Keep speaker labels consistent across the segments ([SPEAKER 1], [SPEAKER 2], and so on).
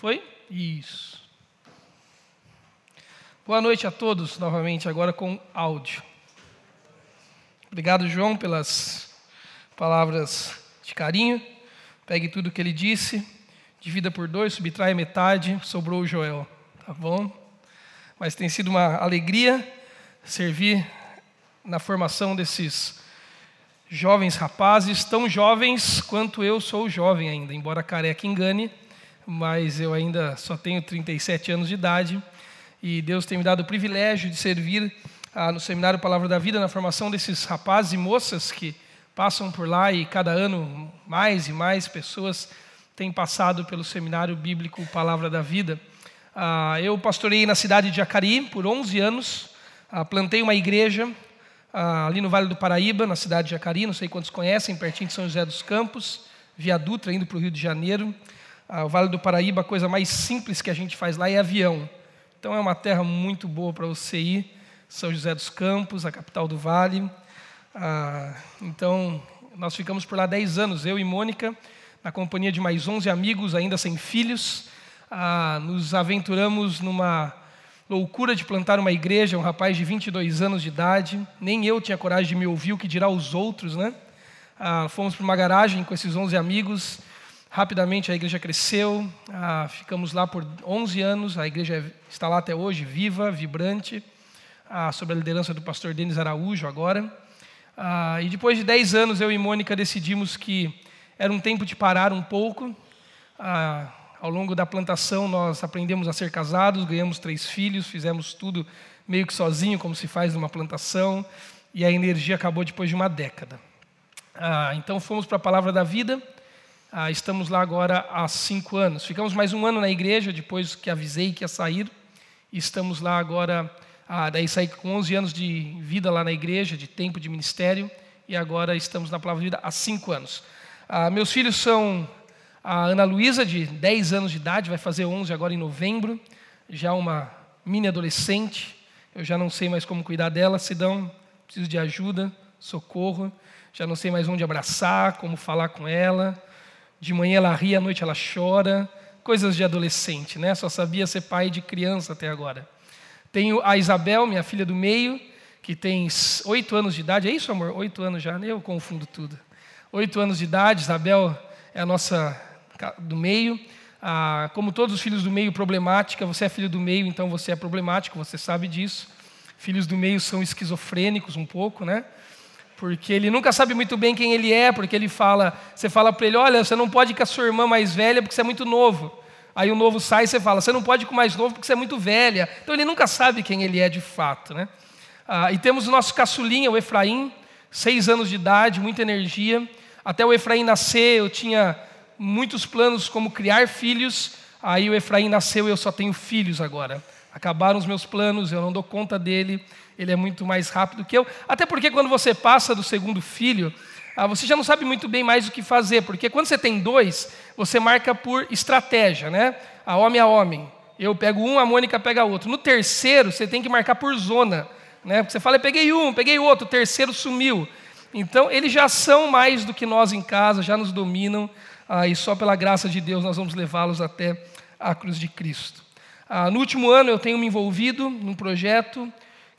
[SPEAKER 1] Foi? Isso. Boa noite a todos, novamente, agora com áudio. Obrigado, João, pelas palavras de carinho. Pegue tudo que ele disse, divida por dois, subtrai metade, sobrou o Joel, tá bom? Mas tem sido uma alegria servir na formação desses jovens rapazes, tão jovens quanto eu sou jovem ainda, embora careca engane, mas eu ainda só tenho 37 anos de idade e Deus tem me dado o privilégio de servir ah, no Seminário Palavra da Vida na formação desses rapazes e moças que passam por lá e cada ano mais e mais pessoas têm passado pelo Seminário Bíblico Palavra da Vida. Ah, eu pastorei na cidade de Jacari por 11 anos, ah, plantei uma igreja ah, ali no Vale do Paraíba, na cidade de Jacari, não sei quantos conhecem, pertinho de São José dos Campos, via Dutra, indo para o Rio de Janeiro. O Vale do Paraíba, a coisa mais simples que a gente faz lá é avião. Então é uma terra muito boa para você ir, São José dos Campos, a capital do Vale. Ah, então, nós ficamos por lá 10 anos, eu e Mônica, na companhia de mais 11 amigos, ainda sem filhos. Ah, nos aventuramos numa loucura de plantar uma igreja, um rapaz de 22 anos de idade, nem eu tinha coragem de me ouvir, o que dirá os outros, né? Ah, fomos para uma garagem com esses 11 amigos, rapidamente a igreja cresceu, ah, ficamos lá por 11 anos, a igreja está lá até hoje, viva, vibrante, ah, sob a liderança do pastor Denis Araújo agora. Ah, e depois de 10 anos, eu e Mônica decidimos que era um tempo de parar um pouco, ah, ao longo da plantação, nós aprendemos a ser casados, ganhamos três filhos, fizemos tudo meio que sozinho, como se faz numa plantação, e a energia acabou depois de uma década. Ah, então fomos para a Palavra da Vida, ah, estamos lá agora há cinco anos. Ficamos mais um ano na igreja, depois que avisei que ia sair, estamos lá agora, ah, daí saí com 11 anos de vida lá na igreja, de tempo de ministério, e agora estamos na Palavra da Vida há cinco anos. Ah, meus filhos são a Ana Luísa, de 10 anos de idade, vai fazer 11 agora em novembro, já uma mini adolescente. Eu já não sei mais como cuidar dela, Sidão, preciso de ajuda, socorro. Já não sei mais onde abraçar, como falar com ela. De manhã ela ri, à noite ela chora. Coisas de adolescente, né? Só sabia ser pai de criança até agora. Tenho a Isabel, minha filha do meio, que tem oito anos de idade. É isso, amor? Oito anos já, eu confundo tudo. Oito anos de idade, Isabel é a nossa do meio. Ah, como todos os filhos do meio, problemática. Você é filho do meio, então você é problemático, você sabe disso. Filhos do meio são esquizofrênicos um pouco, né? Porque ele nunca sabe muito bem quem ele é, porque ele fala, você fala para ele, olha, você não pode ir com a sua irmã mais velha porque você é muito novo. Aí o novo sai e você fala, você não pode ir com o mais novo porque você é muito velha. Então ele nunca sabe quem ele é de fato, né? Ah, e temos o nosso caçulinha, o Efraim, seis anos de idade, muita energia. Até o Efraim nascer, eu tinha muitos planos como criar filhos, aí o Efraim nasceu e eu só tenho filhos agora. Acabaram os meus planos, eu não dou conta dele, ele é muito mais rápido que eu. Até porque quando você passa do segundo filho, ah, você já não sabe muito bem mais o que fazer, porque quando você tem dois, você marca por estratégia, né? A homem a homem. Eu pego um, a Mônica pega outro. No terceiro, você tem que marcar por zona. Né? Porque você fala, eu peguei um, peguei outro, o terceiro sumiu. Então, eles já são mais do que nós em casa, já nos dominam, ah, e só pela graça de Deus nós vamos levá-los até a cruz de Cristo. Ah, no último ano eu tenho me envolvido num projeto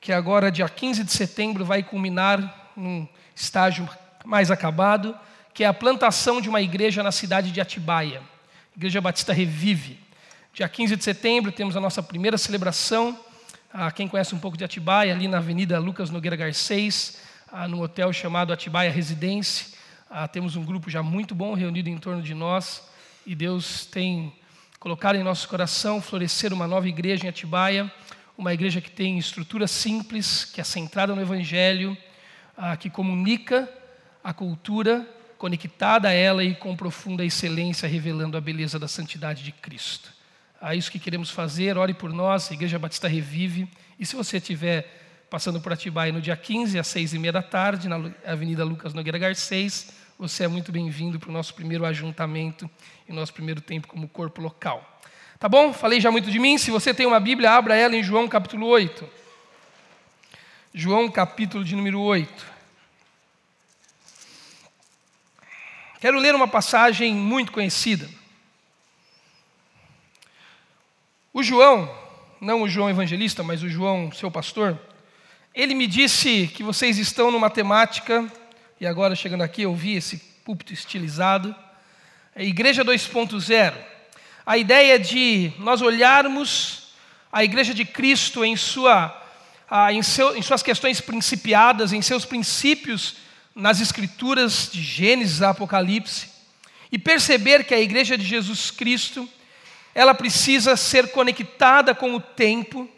[SPEAKER 1] que agora, dia 15 de setembro, vai culminar num estágio mais acabado, que é a plantação de uma igreja na cidade de Atibaia, Igreja Batista Revive. Dia 15 de setembro temos a nossa primeira celebração. Ah, quem conhece um pouco de Atibaia, ali na Avenida Lucas Nogueira Garcês, ah, no hotel chamado Atibaia Residência. Ah, temos um grupo já muito bom reunido em torno de nós e Deus tem colocado em nosso coração florescer uma nova igreja em Atibaia, uma igreja que tem estrutura simples, que é centrada no Evangelho, ah, que comunica a cultura conectada a ela e com profunda excelência, revelando a beleza da santidade de Cristo. É isso que queremos fazer, ore por nós, a Igreja Batista Revive. E se você estiver passando por Atibaia no dia 15, às seis e meia da tarde, na Avenida Lucas Nogueira Garcês, você é muito bem-vindo para o nosso primeiro ajuntamento e nosso primeiro tempo como corpo local. Tá bom? Falei já muito de mim. Se você tem uma Bíblia, abra ela em João capítulo 8. João capítulo de número 8. Quero ler uma passagem muito conhecida. O João, não o João evangelista, mas o João, seu pastor, ele me disse que vocês estão numa temática, e agora chegando aqui eu vi esse púlpito estilizado, é Igreja 2.0. A ideia de nós olharmos a Igreja de Cristo em, sua, em, seu, em suas questões principiadas, em seus princípios nas Escrituras de Gênesis a Apocalipse, e perceber que a Igreja de Jesus Cristo, ela precisa ser conectada com o tempo,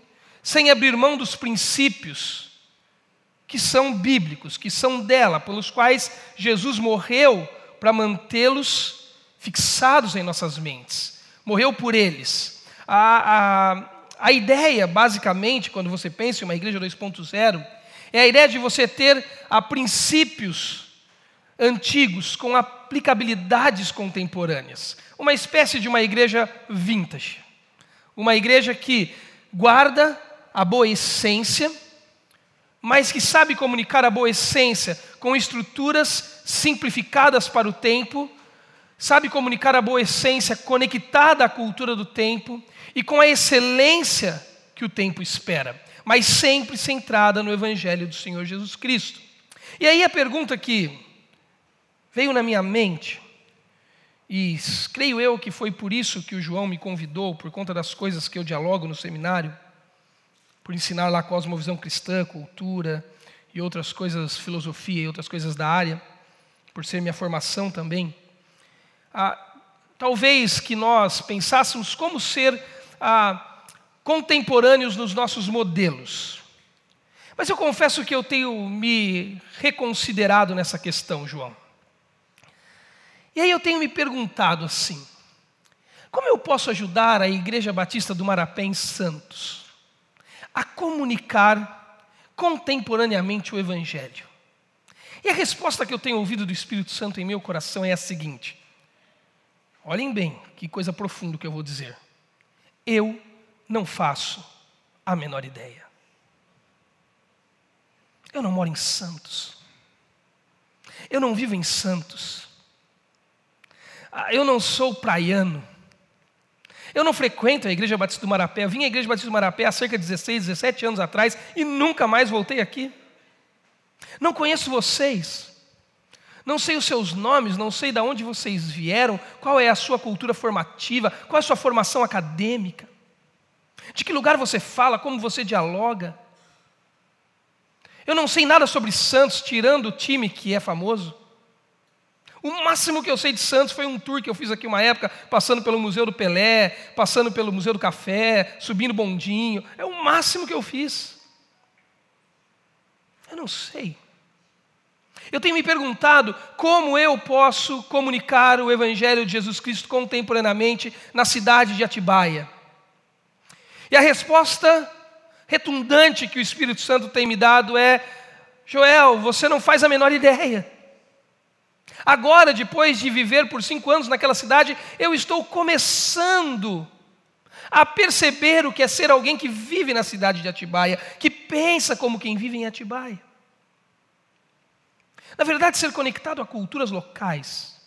[SPEAKER 1] sem abrir mão dos princípios que são bíblicos, que são dela, pelos quais Jesus morreu para mantê-los fixados em nossas mentes. Morreu por eles. A, a, a ideia, basicamente, quando você pensa em uma igreja 2.0, é a ideia de você ter a princípios antigos com aplicabilidades contemporâneas. Uma espécie de uma igreja vintage. Uma igreja que guarda a boa essência mas que sabe comunicar a boa essência com estruturas simplificadas para o tempo, sabe comunicar a boa essência conectada à cultura do tempo e com a excelência que o tempo espera, mas sempre centrada no Evangelho do Senhor Jesus Cristo. E aí a pergunta que veio na minha mente, e creio eu que foi por isso que o João me convidou, por conta das coisas que eu dialogo no seminário por ensinar lá cosmovisão cristã, cultura e outras coisas, filosofia e outras coisas da área, por ser minha formação também. Ah, talvez que nós pensássemos como ser ah, contemporâneos nos nossos modelos. Mas eu confesso que eu tenho me reconsiderado nessa questão, João. E aí eu tenho me perguntado assim: como eu posso ajudar a Igreja Batista do Marapé em Santos? a comunicar contemporaneamente o Evangelho? E a resposta que eu tenho ouvido do Espírito Santo em meu coração é a seguinte: olhem bem, que coisa profunda que eu vou dizer. Eu não faço a menor ideia. Eu não moro em Santos. Eu não vivo em Santos. Ah, eu não sou praiano. Eu não frequento a Igreja Batista do Marapé. Eu vim à Igreja Batista do Marapé há cerca de 16, 17 anos atrás e nunca mais voltei aqui. Não conheço vocês. Não sei os seus nomes, não sei de onde vocês vieram, qual é a sua cultura formativa, qual é a sua formação acadêmica, de que lugar você fala, como você dialoga. Eu não sei nada sobre Santos, tirando o time que é famoso. O máximo que eu sei de Santos foi um tour que eu fiz aqui uma época, passando pelo Museu do Pelé, passando pelo Museu do Café, subindo bondinho. É o máximo que eu fiz. Eu não sei. Eu tenho me perguntado como eu posso comunicar o Evangelho de Jesus Cristo contemporaneamente na cidade de Atibaia. E a resposta retundante que o Espírito Santo tem me dado é: Joel, você não faz a menor ideia. Agora, depois de viver por cinco anos naquela cidade, eu estou começando a perceber o que é ser alguém que vive na cidade de Atibaia, que pensa como quem vive em Atibaia. Na verdade, ser conectado a culturas locais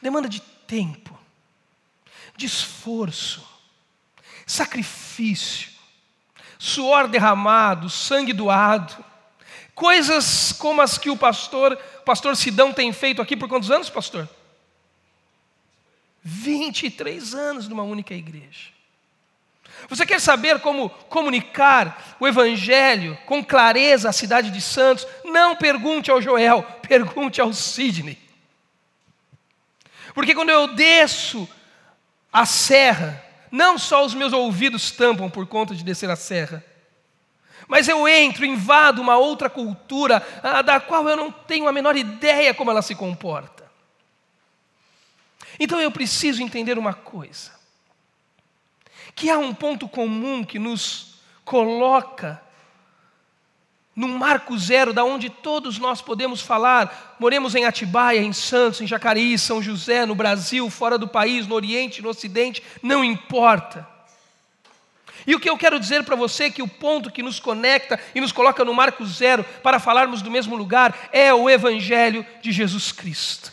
[SPEAKER 1] demanda de tempo, de esforço, sacrifício, suor derramado, sangue doado, coisas como as que o pastor pastor Sidão tem feito aqui por quantos anos, pastor? 23 anos numa única igreja. Você quer saber como comunicar o Evangelho com clareza à cidade de Santos? Não pergunte ao Joel, pergunte ao Sidney. Porque quando eu desço a serra, não só os meus ouvidos tampam por conta de descer a serra, mas eu entro, invado uma outra cultura, ah, da qual eu não tenho a menor ideia como ela se comporta. Então eu preciso entender uma coisa: que há um ponto comum que nos coloca num marco zero, da onde todos nós podemos falar, moremos em Atibaia, em Santos, em Jacareí, São José, no Brasil, fora do país, no Oriente, no Ocidente, não importa. E o que eu quero dizer para você é que o ponto que nos conecta e nos coloca no marco zero para falarmos do mesmo lugar é o Evangelho de Jesus Cristo.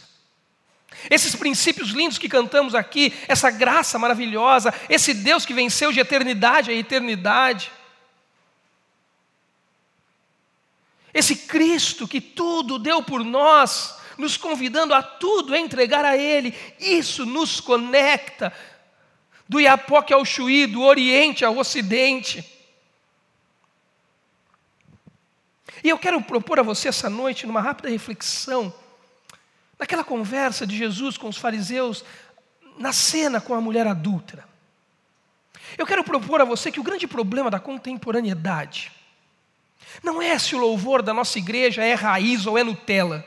[SPEAKER 1] Esses princípios lindos que cantamos aqui, essa graça maravilhosa, esse Deus que venceu de eternidade a eternidade. Esse Cristo que tudo deu por nós, nos convidando a tudo a entregar a Ele, isso nos conecta do Iapoque ao Chuí, do Oriente ao Ocidente. E eu quero propor a você essa noite, numa rápida reflexão, naquela conversa de Jesus com os fariseus, na cena com a mulher adúltera. Eu quero propor a você que o grande problema da contemporaneidade não é se o louvor da nossa igreja é raiz ou é Nutella.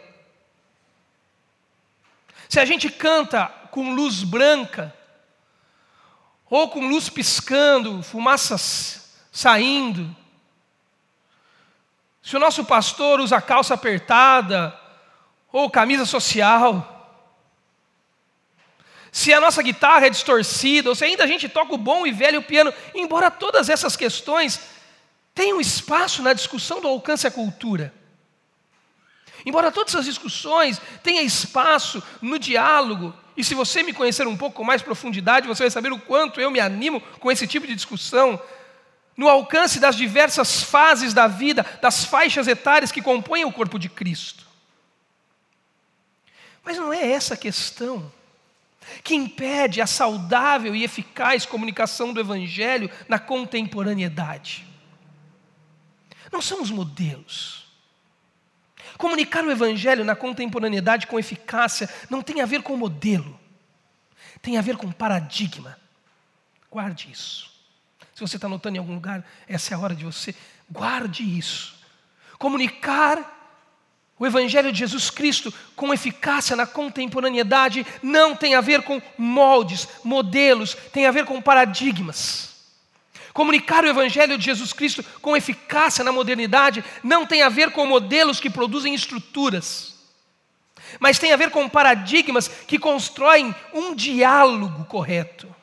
[SPEAKER 1] Se a gente canta com luz branca, ou com luz piscando, fumaças saindo, se o nosso pastor usa calça apertada, ou camisa social, se a nossa guitarra é distorcida, ou se ainda a gente toca o bom e velho piano, embora todas essas questões tenham espaço na discussão do alcance à cultura. Embora todas essas discussões tenham espaço no diálogo, e se você me conhecer um pouco com mais profundidade, você vai saber o quanto eu me animo com esse tipo de discussão, no alcance das diversas fases da vida, das faixas etárias que compõem o corpo de Cristo. Mas não é essa questão que impede a saudável e eficaz comunicação do Evangelho na contemporaneidade. Não são os modelos. Comunicar o Evangelho na contemporaneidade com eficácia não tem a ver com modelo, tem a ver com paradigma. Guarde isso. Se você está anotando em algum lugar, essa é a hora de você. Guarde isso. Comunicar o Evangelho de Jesus Cristo, com eficácia na contemporaneidade, não tem a ver com moldes, modelos, tem a ver com paradigmas. Comunicar o Evangelho de Jesus Cristo com eficácia na modernidade não tem a ver com modelos que produzem estruturas, mas tem a ver com paradigmas que constroem um diálogo correto.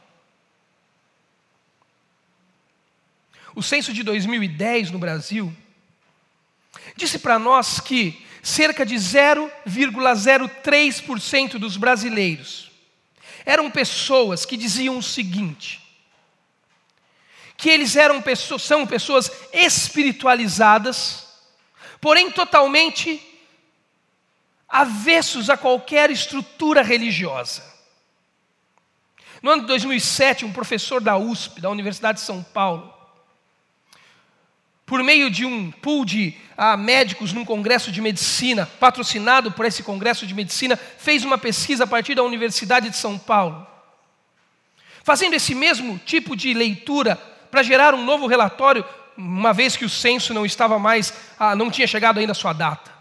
[SPEAKER 1] O censo de 2010 no Brasil disse para nós que cerca de 0,03% dos brasileiros eram pessoas que diziam o seguinte: que eles eram pessoas, são pessoas espiritualizadas, porém totalmente avessos a qualquer estrutura religiosa. No ano de 2007, um professor da USP, da Universidade de São Paulo, por meio de um pool de ah, médicos num congresso de medicina, patrocinado por esse congresso de medicina, fez uma pesquisa a partir da Universidade de São Paulo. Fazendo esse mesmo tipo de leitura para gerar um novo relatório, uma vez que o censo não estava mais, ah, não tinha chegado ainda a sua data.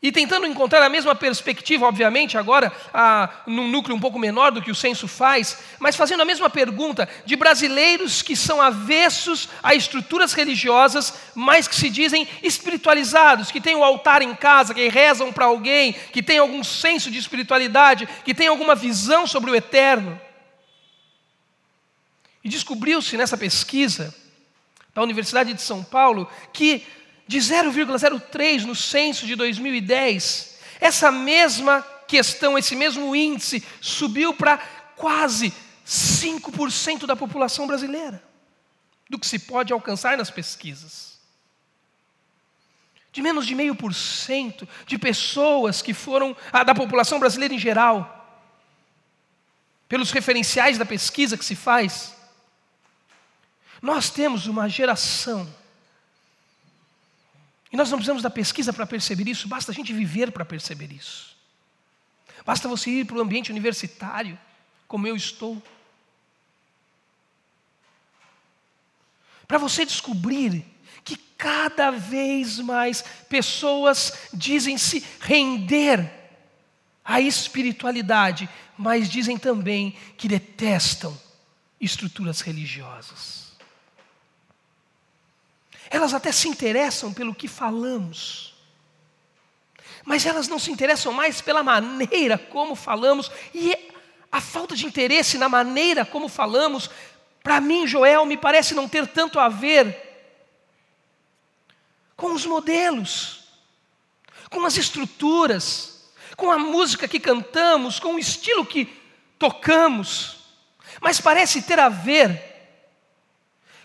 [SPEAKER 1] E tentando encontrar a mesma perspectiva, obviamente, agora ah, num núcleo um pouco menor do que o censo faz, mas fazendo a mesma pergunta de brasileiros que são avessos a estruturas religiosas, mas que se dizem espiritualizados, que têm o altar em casa, que rezam para alguém, que têm algum senso de espiritualidade, que têm alguma visão sobre o eterno. E descobriu-se nessa pesquisa da Universidade de São Paulo que de 0,03 no censo de 2010, essa mesma questão, esse mesmo índice subiu para quase 5% da população brasileira, do que se pode alcançar nas pesquisas. De menos de meio por cento de pessoas que foram, ah, da população brasileira em geral, pelos referenciais da pesquisa que se faz, nós temos uma geração e nós não precisamos da pesquisa para perceber isso, basta a gente viver para perceber isso. Basta você ir para o ambiente universitário, como eu estou. Para você descobrir que cada vez mais pessoas dizem se render à espiritualidade, mas dizem também que detestam estruturas religiosas. Elas até se interessam pelo que falamos, mas elas não se interessam mais pela maneira como falamos, e a falta de interesse na maneira como falamos, para mim, Joel, me parece não ter tanto a ver com os modelos, com as estruturas, com a música que cantamos, com o estilo que tocamos, mas parece ter a ver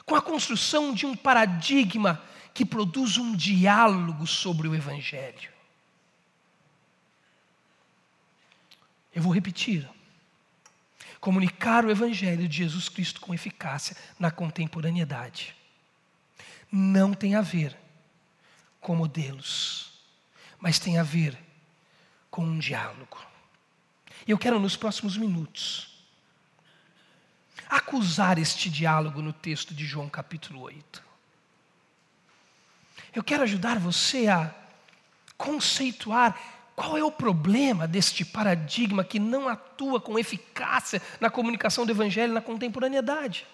[SPEAKER 1] com a construção de um paradigma que produz um diálogo sobre o Evangelho. Eu vou repetir. Comunicar o Evangelho de Jesus Cristo com eficácia na contemporaneidade não tem a ver com modelos, mas tem a ver com um diálogo. Eu quero, nos próximos minutos, acusar este diálogo no texto de João capítulo 8. Eu quero ajudar você a conceituar qual é o problema deste paradigma que não atua com eficácia na comunicação do Evangelho na contemporaneidade.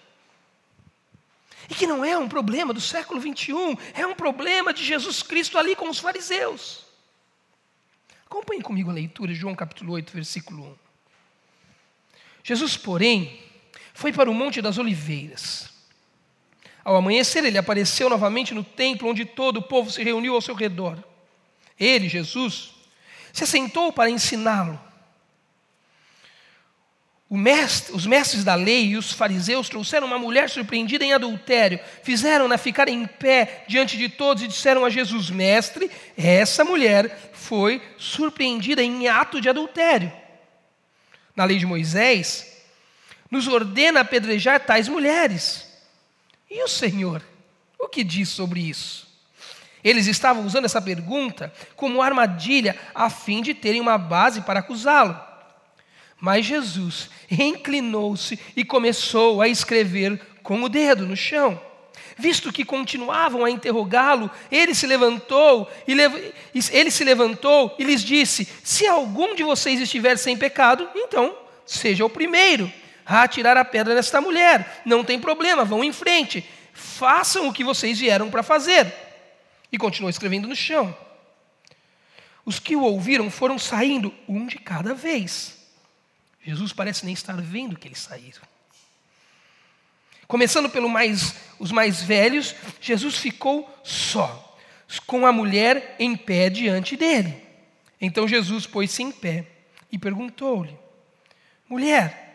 [SPEAKER 1] E que não é um problema do século 21, é um problema de Jesus Cristo ali com os fariseus. Acompanhe comigo a leitura, João capítulo 8, versículo 1. Jesus, porém, foi para o Monte das Oliveiras. Ao amanhecer, ele apareceu novamente no templo, onde todo o povo se reuniu ao seu redor. Ele, Jesus, se assentou para ensiná-lo. Mestre, os mestres da lei e os fariseus trouxeram uma mulher surpreendida em adultério, fizeram-na ficar em pé diante de todos e disseram a Jesus: Mestre, essa mulher foi surpreendida em ato de adultério. Na lei de Moisés, nos ordena apedrejar tais mulheres. E o Senhor, o que diz sobre isso? Eles estavam usando essa pergunta como armadilha a fim de terem uma base para acusá-lo. Mas Jesus inclinou-se e começou a escrever com o dedo no chão. Visto que continuavam a interrogá-lo, ele se levantou e ele se levantou e lhes disse: Se algum de vocês estiver sem pecado, então seja o primeiro atirar a pedra nesta mulher. Não tem problema, vão em frente. Façam o que vocês vieram para fazer. E continuou escrevendo no chão. Os que o ouviram foram saindo, um de cada vez. Jesus parece nem estar vendo que eles saíram. Começando pelos mais, os mais velhos, Jesus ficou só, com a mulher em pé diante dele. Então Jesus pôs-se em pé e perguntou-lhe: Mulher,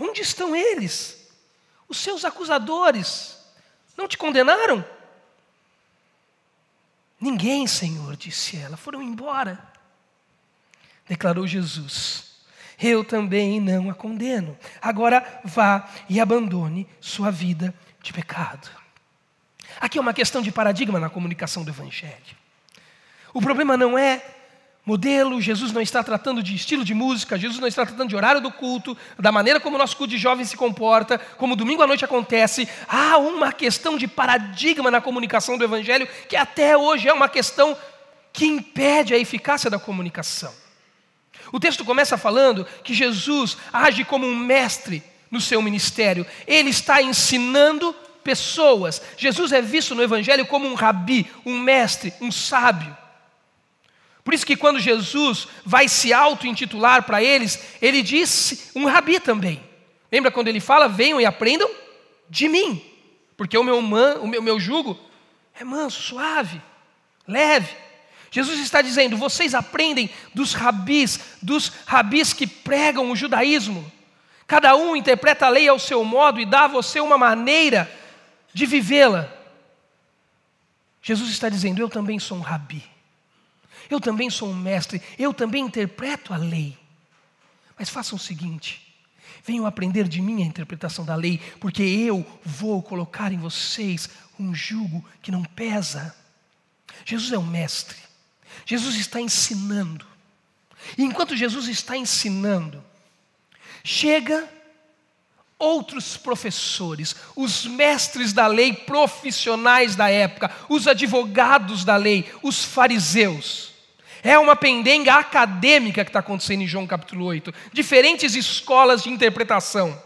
[SPEAKER 1] onde estão eles? Os seus acusadores não te condenaram? Ninguém, Senhor, disse ela, foram embora. Declarou Jesus: eu também não a condeno. Agora vá e abandone sua vida de pecado. Aqui é uma questão de paradigma na comunicação do Evangelho. O problema não é modelo, Jesus não está tratando de estilo de música, Jesus não está tratando de horário do culto, da maneira como o nosso culto de jovens se comporta, como domingo à noite acontece. Há uma questão de paradigma na comunicação do Evangelho que até hoje é uma questão que impede a eficácia da comunicação. O texto começa falando que Jesus age como um mestre no seu ministério. Ele está ensinando pessoas. Jesus é visto no Evangelho como um rabi, um mestre, um sábio. Por isso que quando Jesus vai se auto-intitular para eles, ele diz um rabi também. Lembra quando ele fala, venham e aprendam de mim, porque o meu, man, o meu, meu jugo é manso, suave, leve. Jesus está dizendo: vocês aprendem dos rabis, dos rabis que pregam o judaísmo. Cada um interpreta a lei ao seu modo e dá a você uma maneira de vivê-la. Jesus está dizendo: eu também sou um rabi. Eu também sou um mestre, eu também interpreto a lei. Mas façam o seguinte: venham aprender de mim a interpretação da lei, porque eu vou colocar em vocês um jugo que não pesa. Jesus é o mestre. Jesus está ensinando. E enquanto Jesus está ensinando, chega outros professores, os mestres da lei profissionais da época, os advogados da lei, os fariseus. É uma pendenga acadêmica que está acontecendo em João capítulo 8, diferentes escolas de interpretação.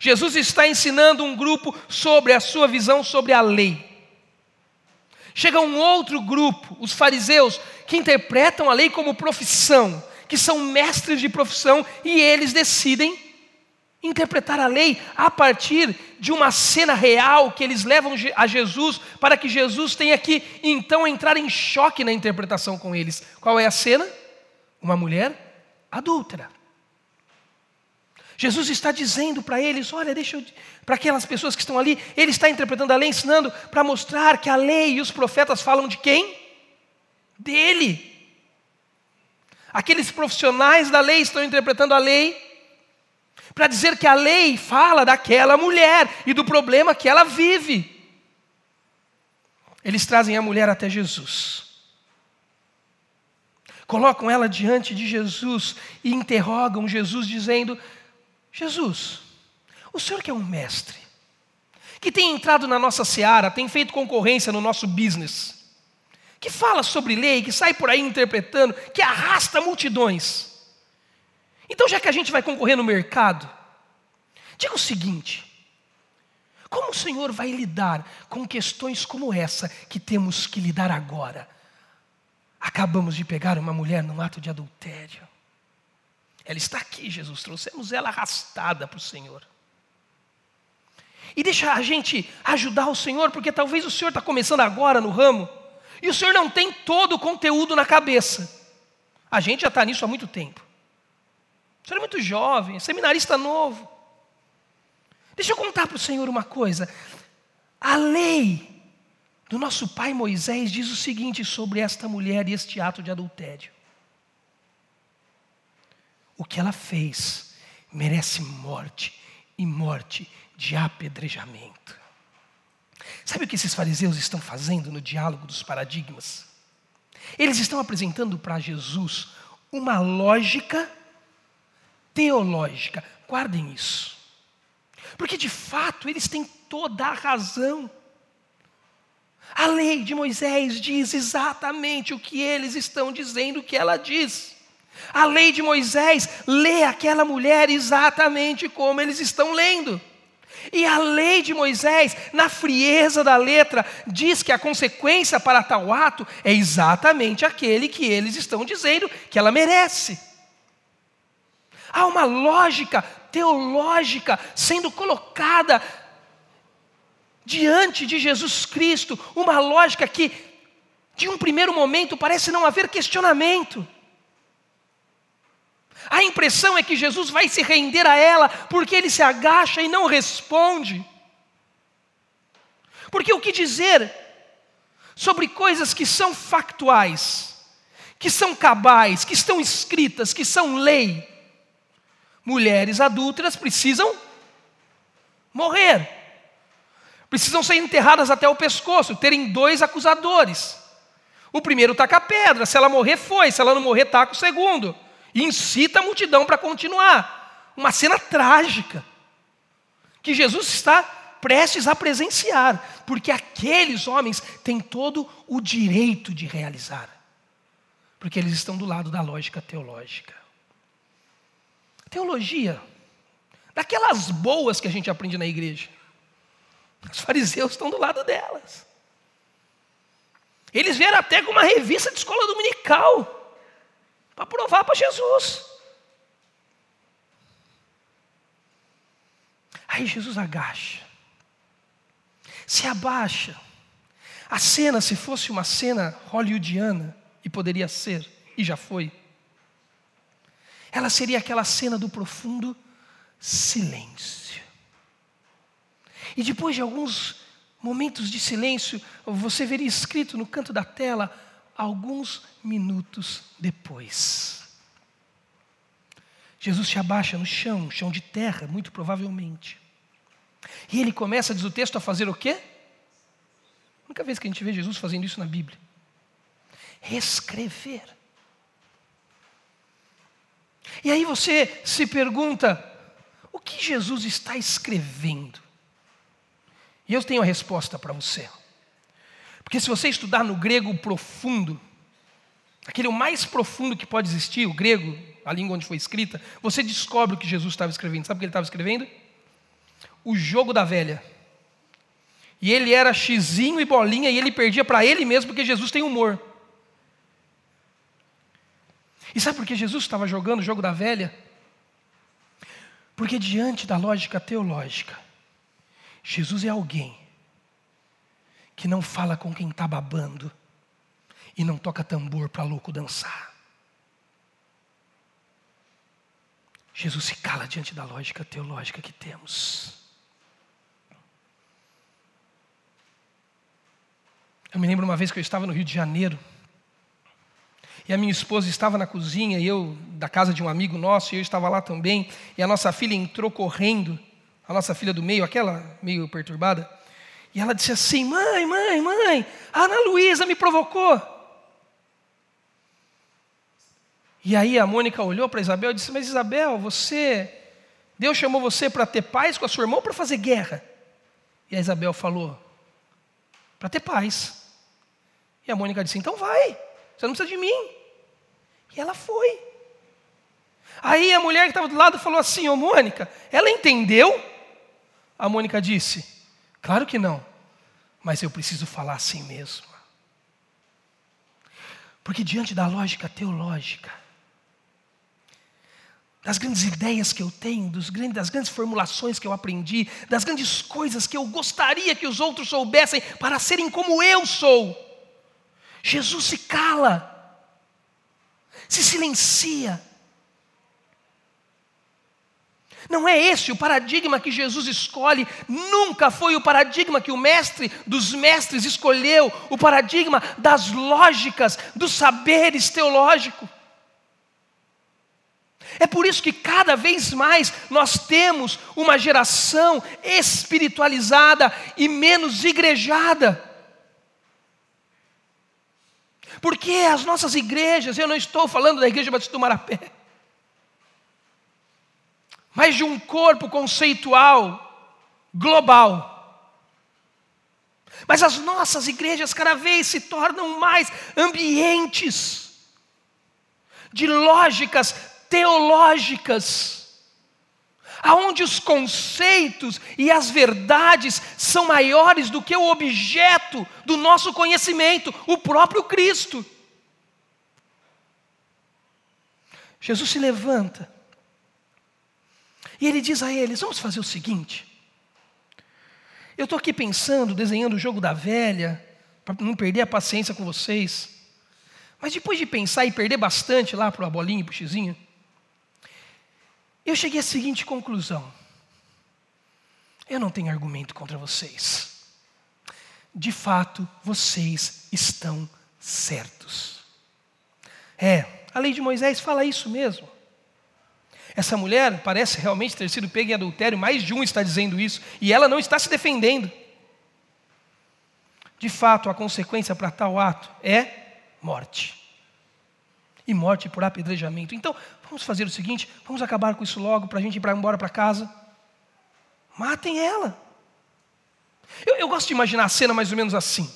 [SPEAKER 1] Jesus está ensinando um grupo sobre a sua visão sobre a lei. Chega um outro grupo, os fariseus, que interpretam a lei como profissão, que são mestres de profissão e eles decidem interpretar a lei a partir de uma cena real que eles levam a Jesus para que Jesus tenha que então entrar em choque na interpretação com eles. Qual é a cena? uma mulher adúltera. Jesus está dizendo para eles: olha, deixa eu. Para aquelas pessoas que estão ali, ele está interpretando a lei, ensinando para mostrar que a lei e os profetas falam de quem? Dele. Aqueles profissionais da lei estão interpretando a lei para dizer que a lei fala daquela mulher e do problema que ela vive. Eles trazem a mulher até Jesus. Colocam ela diante de Jesus e interrogam Jesus, dizendo: Jesus, o senhor que é um mestre, que tem entrado na nossa seara, tem feito concorrência no nosso business, que fala sobre lei, que sai por aí interpretando, que arrasta multidões. Então, já que a gente vai concorrer no mercado, diga o seguinte: como o Senhor vai lidar com questões como essa que temos que lidar agora? Acabamos de pegar uma mulher num ato de adultério. Ela está aqui, Jesus. Trouxemos ela arrastada para o Senhor. E deixa a gente ajudar o Senhor, porque talvez o Senhor está começando agora no ramo, e o Senhor não tem todo o conteúdo na cabeça. A gente já está nisso há muito tempo. O Senhor é muito jovem, seminarista novo. Deixa eu contar para o Senhor uma coisa. A lei do nosso pai Moisés diz o seguinte sobre esta mulher e este ato de adultério o que ela fez merece morte e morte de apedrejamento. Sabe o que esses fariseus estão fazendo no diálogo dos paradigmas? Eles estão apresentando para Jesus uma lógica teológica. Guardem isso. Porque de fato eles têm toda a razão. A lei de Moisés diz exatamente o que eles estão dizendo que ela diz. A lei de Moisés lê aquela mulher exatamente como eles estão lendo. E a lei de Moisés, na frieza da letra, diz que a consequência para tal ato é exatamente aquele que eles estão dizendo que ela merece. Há uma lógica teológica sendo colocada diante de Jesus Cristo, uma lógica que, de um primeiro momento, parece não haver questionamento. A impressão é que Jesus vai se render a ela porque ele se agacha e não responde. Porque o que dizer sobre coisas que são factuais, que são cabais, que estão escritas, que são lei? Mulheres adúlteras precisam morrer, precisam ser enterradas até o pescoço, terem dois acusadores. O primeiro taca a pedra, se ela morrer, foi, se ela não morrer, taca o segundo e incita a multidão para continuar. Uma cena trágica que Jesus está prestes a presenciar, porque aqueles homens têm todo o direito de realizar, porque eles estão do lado da lógica teológica. Teologia, daquelas boas que a gente aprende na igreja, os fariseus estão do lado delas. Eles vieram até com uma revista de escola dominical para provar para Jesus. Aí Jesus agacha, se abaixa. A cena, se fosse uma cena hollywoodiana, e poderia ser, e já foi, ela seria aquela cena do profundo silêncio. E depois de alguns momentos de silêncio, você veria escrito no canto da tela alguns minutos depois. Jesus se abaixa no chão, chão de terra, muito provavelmente. E ele começa, diz o texto, a fazer o quê? A única vez que a gente vê Jesus fazendo isso na Bíblia. Reescrever. E aí você se pergunta: o que Jesus está escrevendo? E eu tenho a resposta para você. Porque se você estudar no grego profundo, aquele o mais profundo que pode existir, o grego, a língua onde foi escrita, você descobre o que Jesus estava escrevendo. Sabe o que ele estava escrevendo? O jogo da velha. E ele era xizinho e bolinha e ele perdia para ele mesmo porque Jesus tem humor. E sabe por que Jesus estava jogando o jogo da velha? Porque diante da lógica teológica, Jesus é alguém que não fala com quem está babando e não toca tambor para louco dançar. Jesus se cala diante da lógica teológica que temos. Eu me lembro uma vez que eu estava no Rio de Janeiro, e a minha esposa estava na cozinha, e eu, da casa de um amigo nosso, e eu estava lá também, e a nossa filha entrou correndo, a nossa filha do meio, aquela meio perturbada, e ela disse assim: Mãe, mãe, mãe, a Ana Luísa me provocou. E aí a Mônica olhou para Isabel e disse: Mas Isabel, você, Deus chamou você para ter paz com a sua irmã ou para fazer guerra? E a Isabel falou: Para ter paz. E a Mônica disse: Então vai, você não precisa de mim. E ela foi. Aí a mulher que estava do lado falou assim: Ô Mônica, ela entendeu? A Mônica disse: Claro que não, mas eu preciso falar assim mesmo. Porque diante da lógica teológica, das grandes ideias que eu tenho, grandes, das grandes formulações que eu aprendi, das grandes coisas que eu gostaria que os outros soubessem para serem como eu sou. Jesus se cala, se silencia. Não é esse o paradigma que Jesus escolhe, nunca foi o paradigma que o mestre dos mestres escolheu, o paradigma das lógicas, dos saberes teológicos. É por isso que cada vez mais nós temos uma geração espiritualizada e menos igrejada. Porque as nossas igrejas, eu não estou falando da Igreja Batista do Marapé, mas de um corpo conceitual, global. Mas as nossas igrejas cada vez se tornam mais ambientes de lógicas teológicas, aonde os conceitos e as verdades são maiores do que o objeto do nosso conhecimento, o próprio Cristo. Jesus se levanta e ele diz a eles: Vamos fazer o seguinte. Eu estou aqui pensando, desenhando o jogo da velha, para não perder a paciência com vocês. Mas depois de pensar e perder bastante lá para a bolinha e para o xizinho, eu cheguei à seguinte conclusão: eu não tenho argumento contra vocês. De fato, vocês estão certos. É, a lei de Moisés fala isso mesmo. Essa mulher parece realmente ter sido pega em adultério, mais de um está dizendo isso, e ela não está se defendendo. De fato, a consequência para tal ato é morte e morte por apedrejamento. Então, vamos fazer o seguinte: vamos acabar com isso logo para a gente ir embora para casa. Matem ela. Eu, eu, gosto de imaginar a cena mais ou menos assim: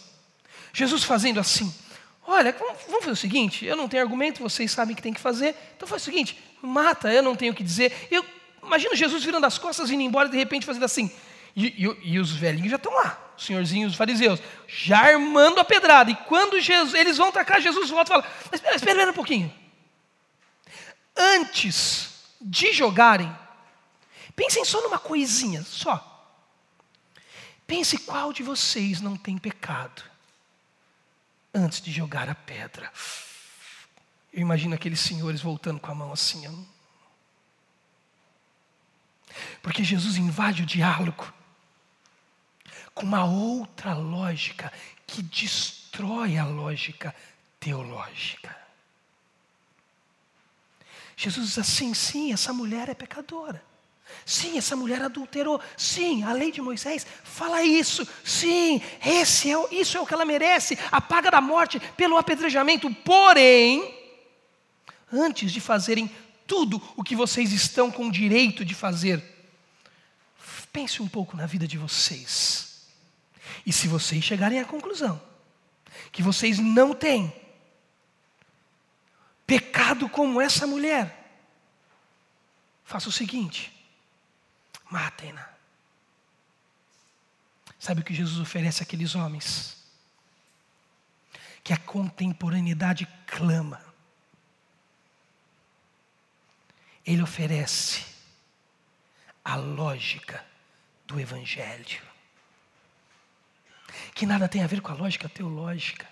[SPEAKER 1] Jesus fazendo assim. Olha, vamos fazer o seguinte: eu não tenho argumento, vocês sabem o que tem que fazer, então faz o seguinte: mata, eu não tenho o que dizer. Eu imagino Jesus virando as costas, indo embora e de repente fazendo assim. E, e, e os velhinhos já estão lá, os senhorzinhos, os fariseus, já armando a pedrada. E quando Jesus, eles vão atacar, Jesus volta e fala: Mas espera, espera, espera um pouquinho. Antes de jogarem, pensem só numa coisinha, só. Pense qual de vocês não tem pecado antes de jogar a pedra. Eu imagino aqueles senhores voltando com a mão assim. Porque Jesus invade o diálogo com uma outra lógica que destrói a lógica teológica. Jesus diz assim: sim, essa mulher é pecadora. Sim, essa mulher adulterou. Sim, a lei de Moisés fala isso. Sim, esse é, isso é o que ela merece a paga da morte pelo apedrejamento. Porém, antes de fazerem tudo o que vocês estão com direito de fazer, pense um pouco na vida de vocês. E se vocês chegarem à conclusão que vocês não têm pecado como essa mulher, faça o seguinte: matem-na. Sabe o que Jesus oferece àqueles homens? Que a contemporaneidade clama. Ele oferece a lógica do Evangelho que nada tem a ver com a lógica teológica.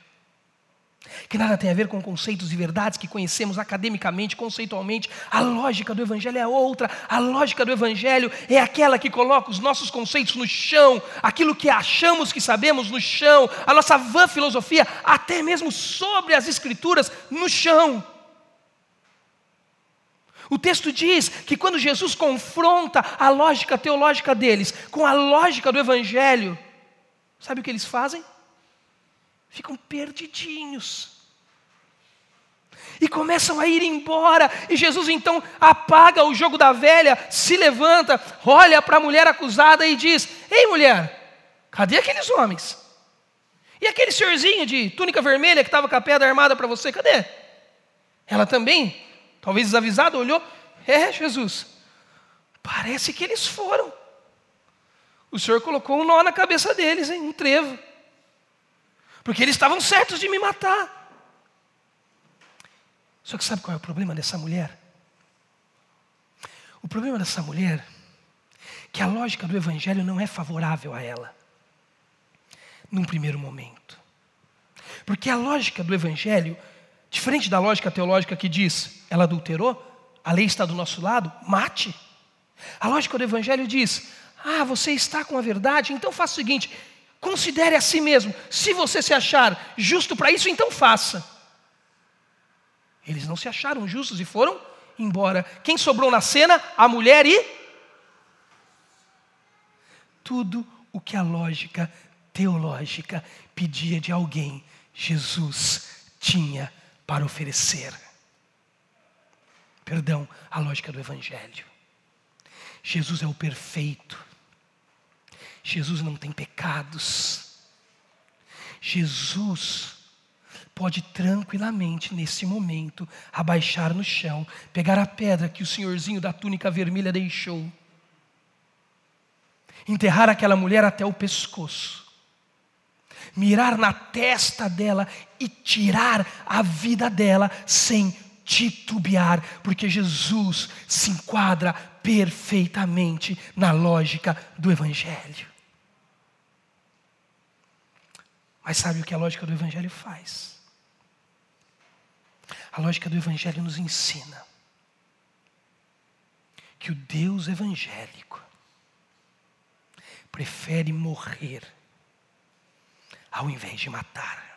[SPEAKER 1] Que nada tem a ver com conceitos e verdades que conhecemos academicamente, conceitualmente. A lógica do Evangelho é outra. A lógica do Evangelho é aquela que coloca os nossos conceitos no chão, aquilo que achamos que sabemos no chão, a nossa vã filosofia, até mesmo sobre as Escrituras, no chão. O texto diz que quando Jesus confronta a lógica teológica deles com a lógica do Evangelho, sabe o que eles fazem? Ficam perdidinhos. E começam a ir embora. E Jesus então apaga o jogo da velha, se levanta, olha para a mulher acusada e diz: Ei mulher, cadê aqueles homens? E aquele senhorzinho de túnica vermelha que estava com a pedra armada para você, cadê? Ela também, talvez desavisada, olhou: É, Jesus, parece que eles foram. O Senhor colocou um nó na cabeça deles, hein? um trevo porque eles estavam certos de me matar. Só que sabe qual é o problema dessa mulher? O problema dessa mulher é que a lógica do evangelho não é favorável a ela num primeiro momento. Porque a lógica do evangelho, diferente da lógica teológica que diz, ela adulterou, a lei está do nosso lado, mate. A lógica do evangelho diz: "Ah, você está com a verdade, então faça o seguinte, Considere a si mesmo. Se você se achar justo para isso, então faça. Eles não se acharam justos e foram embora. Quem sobrou na cena? A mulher e. Tudo o que a lógica teológica pedia de alguém, Jesus tinha para oferecer. Perdão, a lógica do Evangelho. Jesus é o perfeito. Jesus não tem pecados. Jesus pode tranquilamente, nesse momento, abaixar no chão, pegar a pedra que o senhorzinho da túnica vermelha deixou, enterrar aquela mulher até o pescoço, mirar na testa dela e tirar a vida dela sem titubear, porque Jesus se enquadra perfeitamente na lógica do Evangelho. Mas sabe o que a lógica do Evangelho faz? A lógica do Evangelho nos ensina que o Deus evangélico prefere morrer ao invés de matar.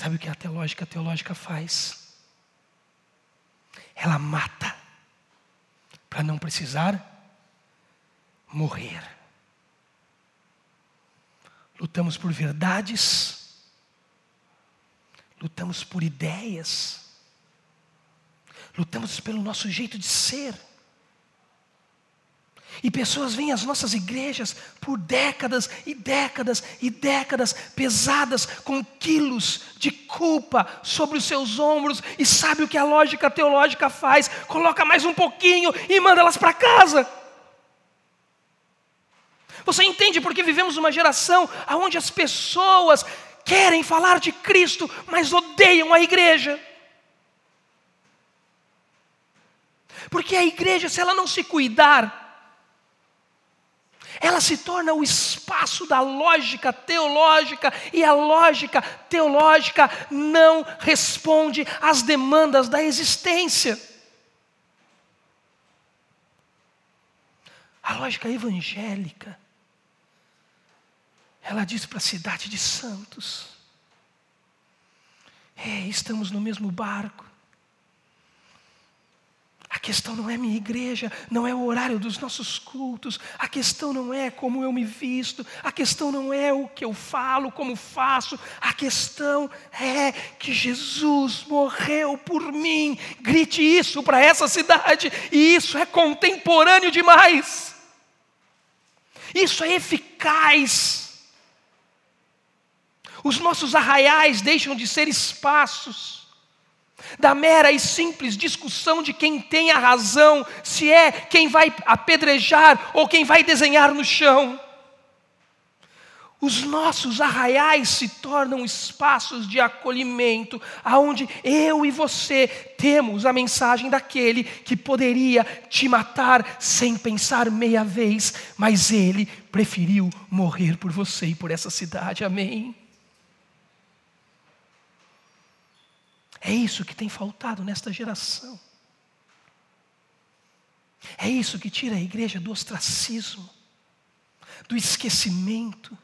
[SPEAKER 1] Sabe o que a teológica teológica faz? Ela mata para não precisar morrer lutamos por verdades, lutamos por ideias, lutamos pelo nosso jeito de ser. E pessoas vêm às nossas igrejas por décadas e décadas e décadas, pesadas com quilos de culpa sobre os seus ombros, e sabe o que a lógica teológica faz? Coloca mais um pouquinho e manda elas para casa. Você entende porque vivemos uma geração onde as pessoas querem falar de Cristo, mas odeiam a igreja? Porque a igreja, se ela não se cuidar, ela se torna o espaço da lógica teológica, e a lógica teológica não responde às demandas da existência. A lógica evangélica ela diz para a cidade de Santos: Ei, estamos no mesmo barco. A questão não é minha igreja, não é o horário dos nossos cultos, a questão não é como eu me visto, a questão não é o que eu falo, como faço, a questão é que Jesus morreu por mim. Grite isso para essa cidade, e isso é contemporâneo demais, isso é eficaz. Os nossos arraiais deixam de ser espaços da mera e simples discussão de quem tem a razão, se é quem vai apedrejar ou quem vai desenhar no chão. Os nossos arraiais se tornam espaços de acolhimento, aonde eu e você temos a mensagem daquele que poderia te matar sem pensar meia vez, mas ele preferiu morrer por você e por essa cidade. Amém. É isso que tem faltado nesta geração. É isso que tira a igreja do ostracismo, do esquecimento,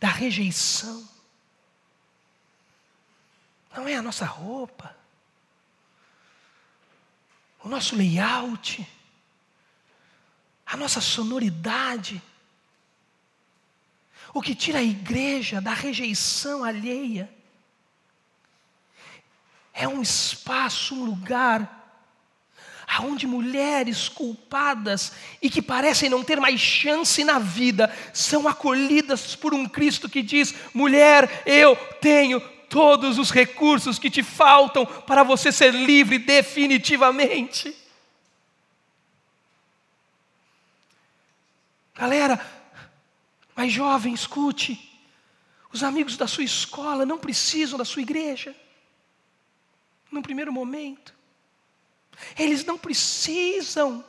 [SPEAKER 1] da rejeição. Não é a nossa roupa, o nosso layout, a nossa sonoridade. O que tira a igreja da rejeição alheia é um espaço, um lugar aonde mulheres culpadas e que parecem não ter mais chance na vida são acolhidas por um Cristo que diz: mulher, eu tenho todos os recursos que te faltam para você ser livre definitivamente. Galera, mais jovem, escute. Os amigos da sua escola não precisam da sua igreja. No primeiro momento. Eles não precisam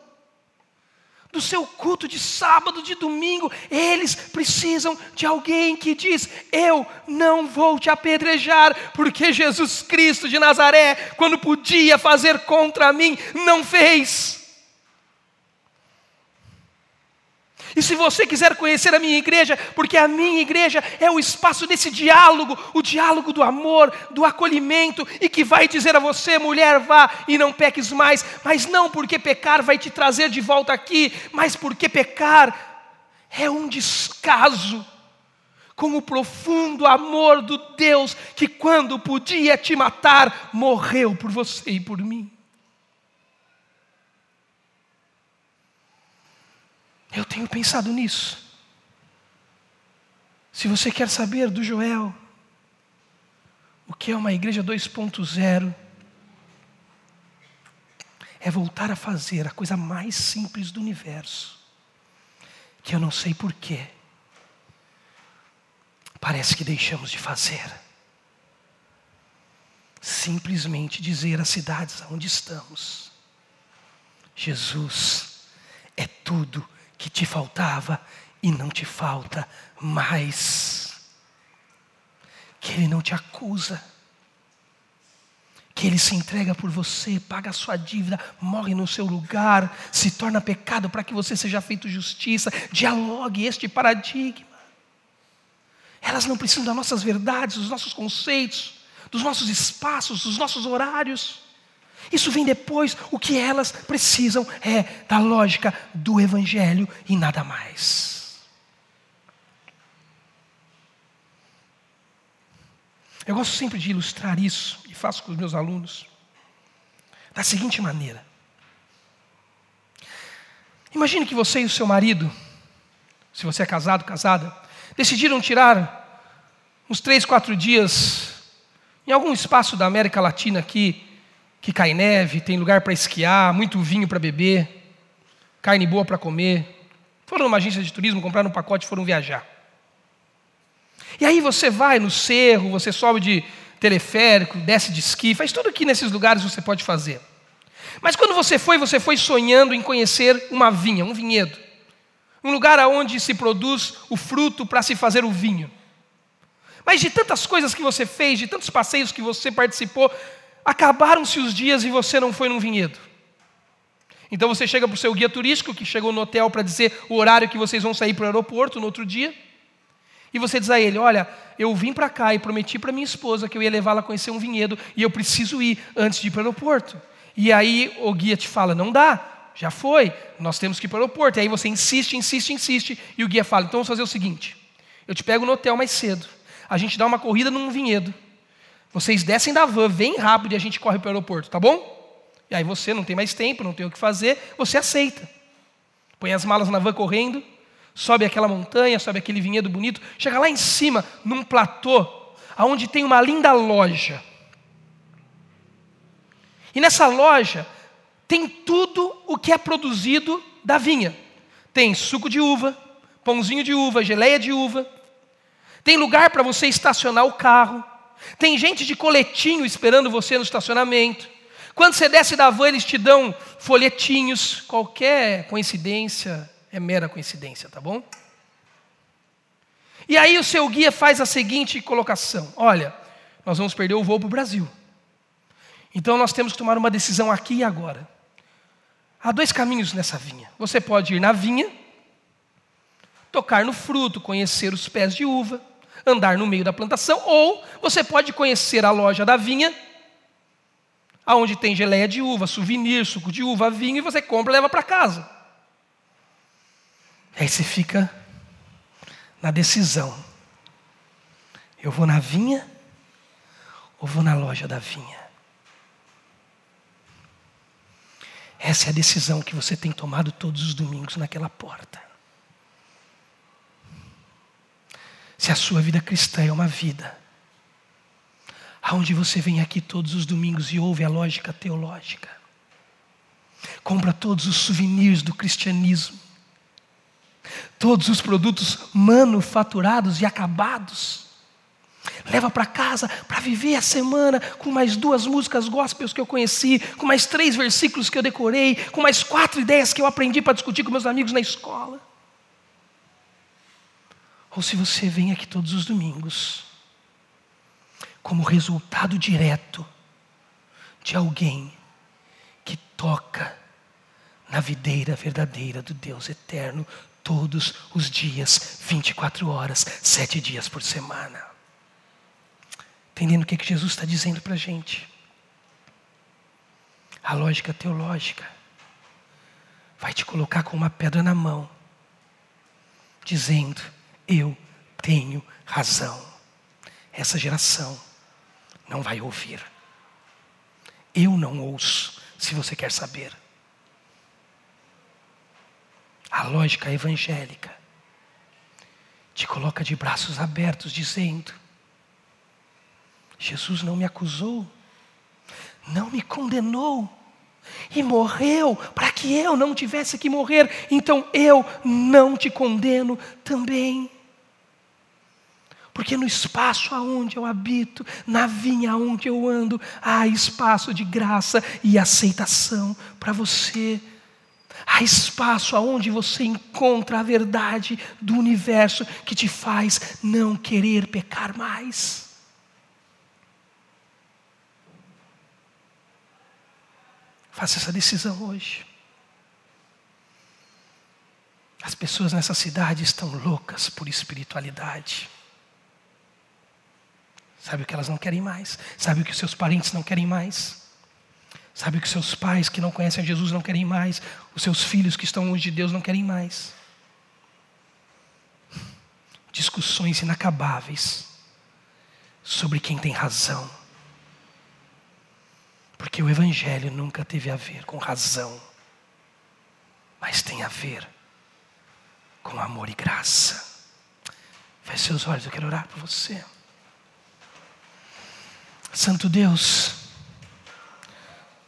[SPEAKER 1] do seu culto de sábado, de domingo, eles precisam de alguém que diz: Eu não vou te apedrejar, porque Jesus Cristo de Nazaré, quando podia fazer contra mim, não fez. E se você quiser conhecer a minha igreja, porque a minha igreja é o espaço desse diálogo, o diálogo do amor, do acolhimento, e que vai dizer a você, mulher, vá e não peques mais, mas não porque pecar vai te trazer de volta aqui, mas porque pecar é um descaso com o profundo amor do Deus que, quando podia te matar, morreu por você e por mim. Eu tenho pensado nisso. Se você quer saber do Joel, o que é uma igreja 2.0, é voltar a fazer a coisa mais simples do universo, que eu não sei porquê, parece que deixamos de fazer. Simplesmente dizer às cidades onde estamos: Jesus é tudo que te faltava e não te falta mais. Que Ele não te acusa, que Ele se entrega por você, paga a sua dívida, morre no seu lugar, se torna pecado para que você seja feito justiça. Dialogue este paradigma. Elas não precisam das nossas verdades, dos nossos conceitos, dos nossos espaços, dos nossos horários. Isso vem depois, o que elas precisam é da lógica do Evangelho e nada mais. Eu gosto sempre de ilustrar isso, e faço com os meus alunos, da seguinte maneira. Imagine que você e o seu marido, se você é casado, casada, decidiram tirar uns três, quatro dias em algum espaço da América Latina aqui, que cai neve, tem lugar para esquiar, muito vinho para beber, carne boa para comer. Foram numa agência de turismo, compraram um pacote e foram viajar. E aí você vai no cerro, você sobe de teleférico, desce de esqui, faz tudo que nesses lugares você pode fazer. Mas quando você foi, você foi sonhando em conhecer uma vinha, um vinhedo. Um lugar onde se produz o fruto para se fazer o vinho. Mas de tantas coisas que você fez, de tantos passeios que você participou, Acabaram-se os dias e você não foi num vinhedo. Então você chega para o seu guia turístico, que chegou no hotel para dizer o horário que vocês vão sair para o aeroporto no outro dia. E você diz a ele: Olha, eu vim para cá e prometi para minha esposa que eu ia levá-la a conhecer um vinhedo e eu preciso ir antes de ir para o aeroporto. E aí o guia te fala: Não dá, já foi, nós temos que ir para o aeroporto. E aí você insiste, insiste, insiste. E o guia fala: Então vamos fazer o seguinte: eu te pego no hotel mais cedo, a gente dá uma corrida num vinhedo. Vocês descem da van, vem rápido e a gente corre para o aeroporto, tá bom? E aí você não tem mais tempo, não tem o que fazer, você aceita. Põe as malas na van correndo, sobe aquela montanha, sobe aquele vinhedo bonito, chega lá em cima, num platô, aonde tem uma linda loja. E nessa loja tem tudo o que é produzido da vinha. Tem suco de uva, pãozinho de uva, geleia de uva. Tem lugar para você estacionar o carro. Tem gente de coletinho esperando você no estacionamento. Quando você desce da van, eles te dão folhetinhos. Qualquer coincidência é mera coincidência, tá bom? E aí o seu guia faz a seguinte colocação: Olha, nós vamos perder o voo para o Brasil. Então nós temos que tomar uma decisão aqui e agora. Há dois caminhos nessa vinha. Você pode ir na vinha, tocar no fruto, conhecer os pés de uva, andar no meio da plantação, ou você pode conhecer a loja da vinha, aonde tem geleia de uva, souvenir, suco de uva, vinho, e você compra e leva para casa. Aí você fica na decisão. Eu vou na vinha ou vou na loja da vinha? Essa é a decisão que você tem tomado todos os domingos naquela porta. Se a sua vida cristã é uma vida aonde você vem aqui todos os domingos e ouve a lógica teológica, compra todos os souvenirs do cristianismo, todos os produtos manufaturados e acabados, Leva para casa para viver a semana com mais duas músicas gospels que eu conheci, com mais três versículos que eu decorei, com mais quatro ideias que eu aprendi para discutir com meus amigos na escola. Ou se você vem aqui todos os domingos, como resultado direto de alguém que toca na videira verdadeira do Deus eterno todos os dias, 24 horas, sete dias por semana. Entendendo o que, que Jesus está dizendo para a gente. A lógica teológica vai te colocar com uma pedra na mão, dizendo: Eu tenho razão. Essa geração não vai ouvir. Eu não ouço, se você quer saber. A lógica evangélica te coloca de braços abertos, dizendo: Jesus não me acusou, não me condenou e morreu para que eu não tivesse que morrer, então eu não te condeno também. Porque no espaço aonde eu habito, na vinha aonde eu ando, há espaço de graça e aceitação para você. Há espaço aonde você encontra a verdade do universo que te faz não querer pecar mais. Faça essa decisão hoje. As pessoas nessa cidade estão loucas por espiritualidade. Sabe o que elas não querem mais? Sabe o que seus parentes não querem mais? Sabe o que seus pais que não conhecem Jesus não querem mais? Os seus filhos que estão longe de Deus não querem mais? Discussões inacabáveis sobre quem tem razão porque o Evangelho nunca teve a ver com razão, mas tem a ver com amor e graça. Feche seus olhos, eu quero orar por você. Santo Deus,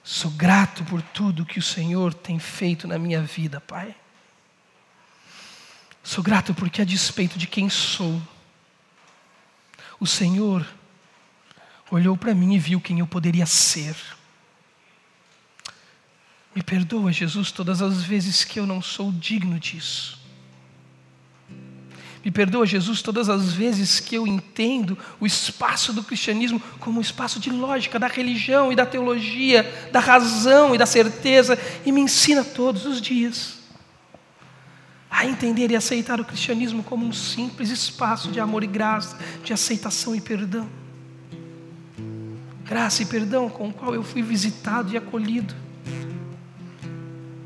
[SPEAKER 1] sou grato por tudo que o Senhor tem feito na minha vida, Pai. Sou grato porque, a despeito de quem sou, o Senhor olhou para mim e viu quem eu poderia ser. Me perdoa, Jesus, todas as vezes que eu não sou digno disso. Me perdoa, Jesus, todas as vezes que eu entendo o espaço do cristianismo como um espaço de lógica, da religião e da teologia, da razão e da certeza, e me ensina todos os dias a entender e aceitar o cristianismo como um simples espaço de amor e graça, de aceitação e perdão. Graça e perdão com o qual eu fui visitado e acolhido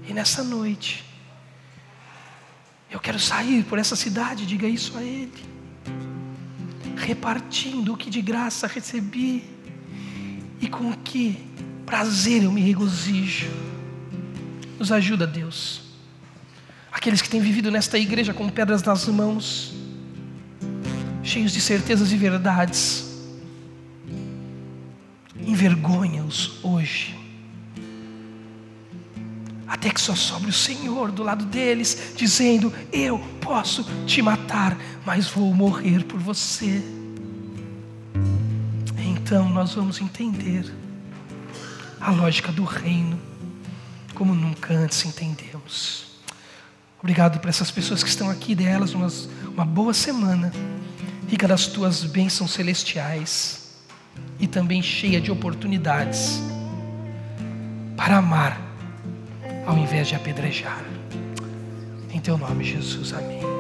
[SPEAKER 1] e nessa noite, eu quero sair por essa cidade, diga isso a Ele, repartindo o que de graça recebi e com que prazer eu me regozijo. Nos ajuda, Deus. Aqueles que têm vivido nesta igreja com pedras nas mãos, cheios de certezas e verdades, envergonha-os hoje até que só sobre o Senhor do lado deles, dizendo: Eu posso te matar, mas vou morrer por você. Então nós vamos entender a lógica do reino como nunca antes entendemos. Obrigado por essas pessoas que estão aqui, delas uma, uma boa semana, rica das tuas bênçãos celestiais e também cheia de oportunidades para amar, ao invés de apedrejar. Em teu nome, Jesus, amém.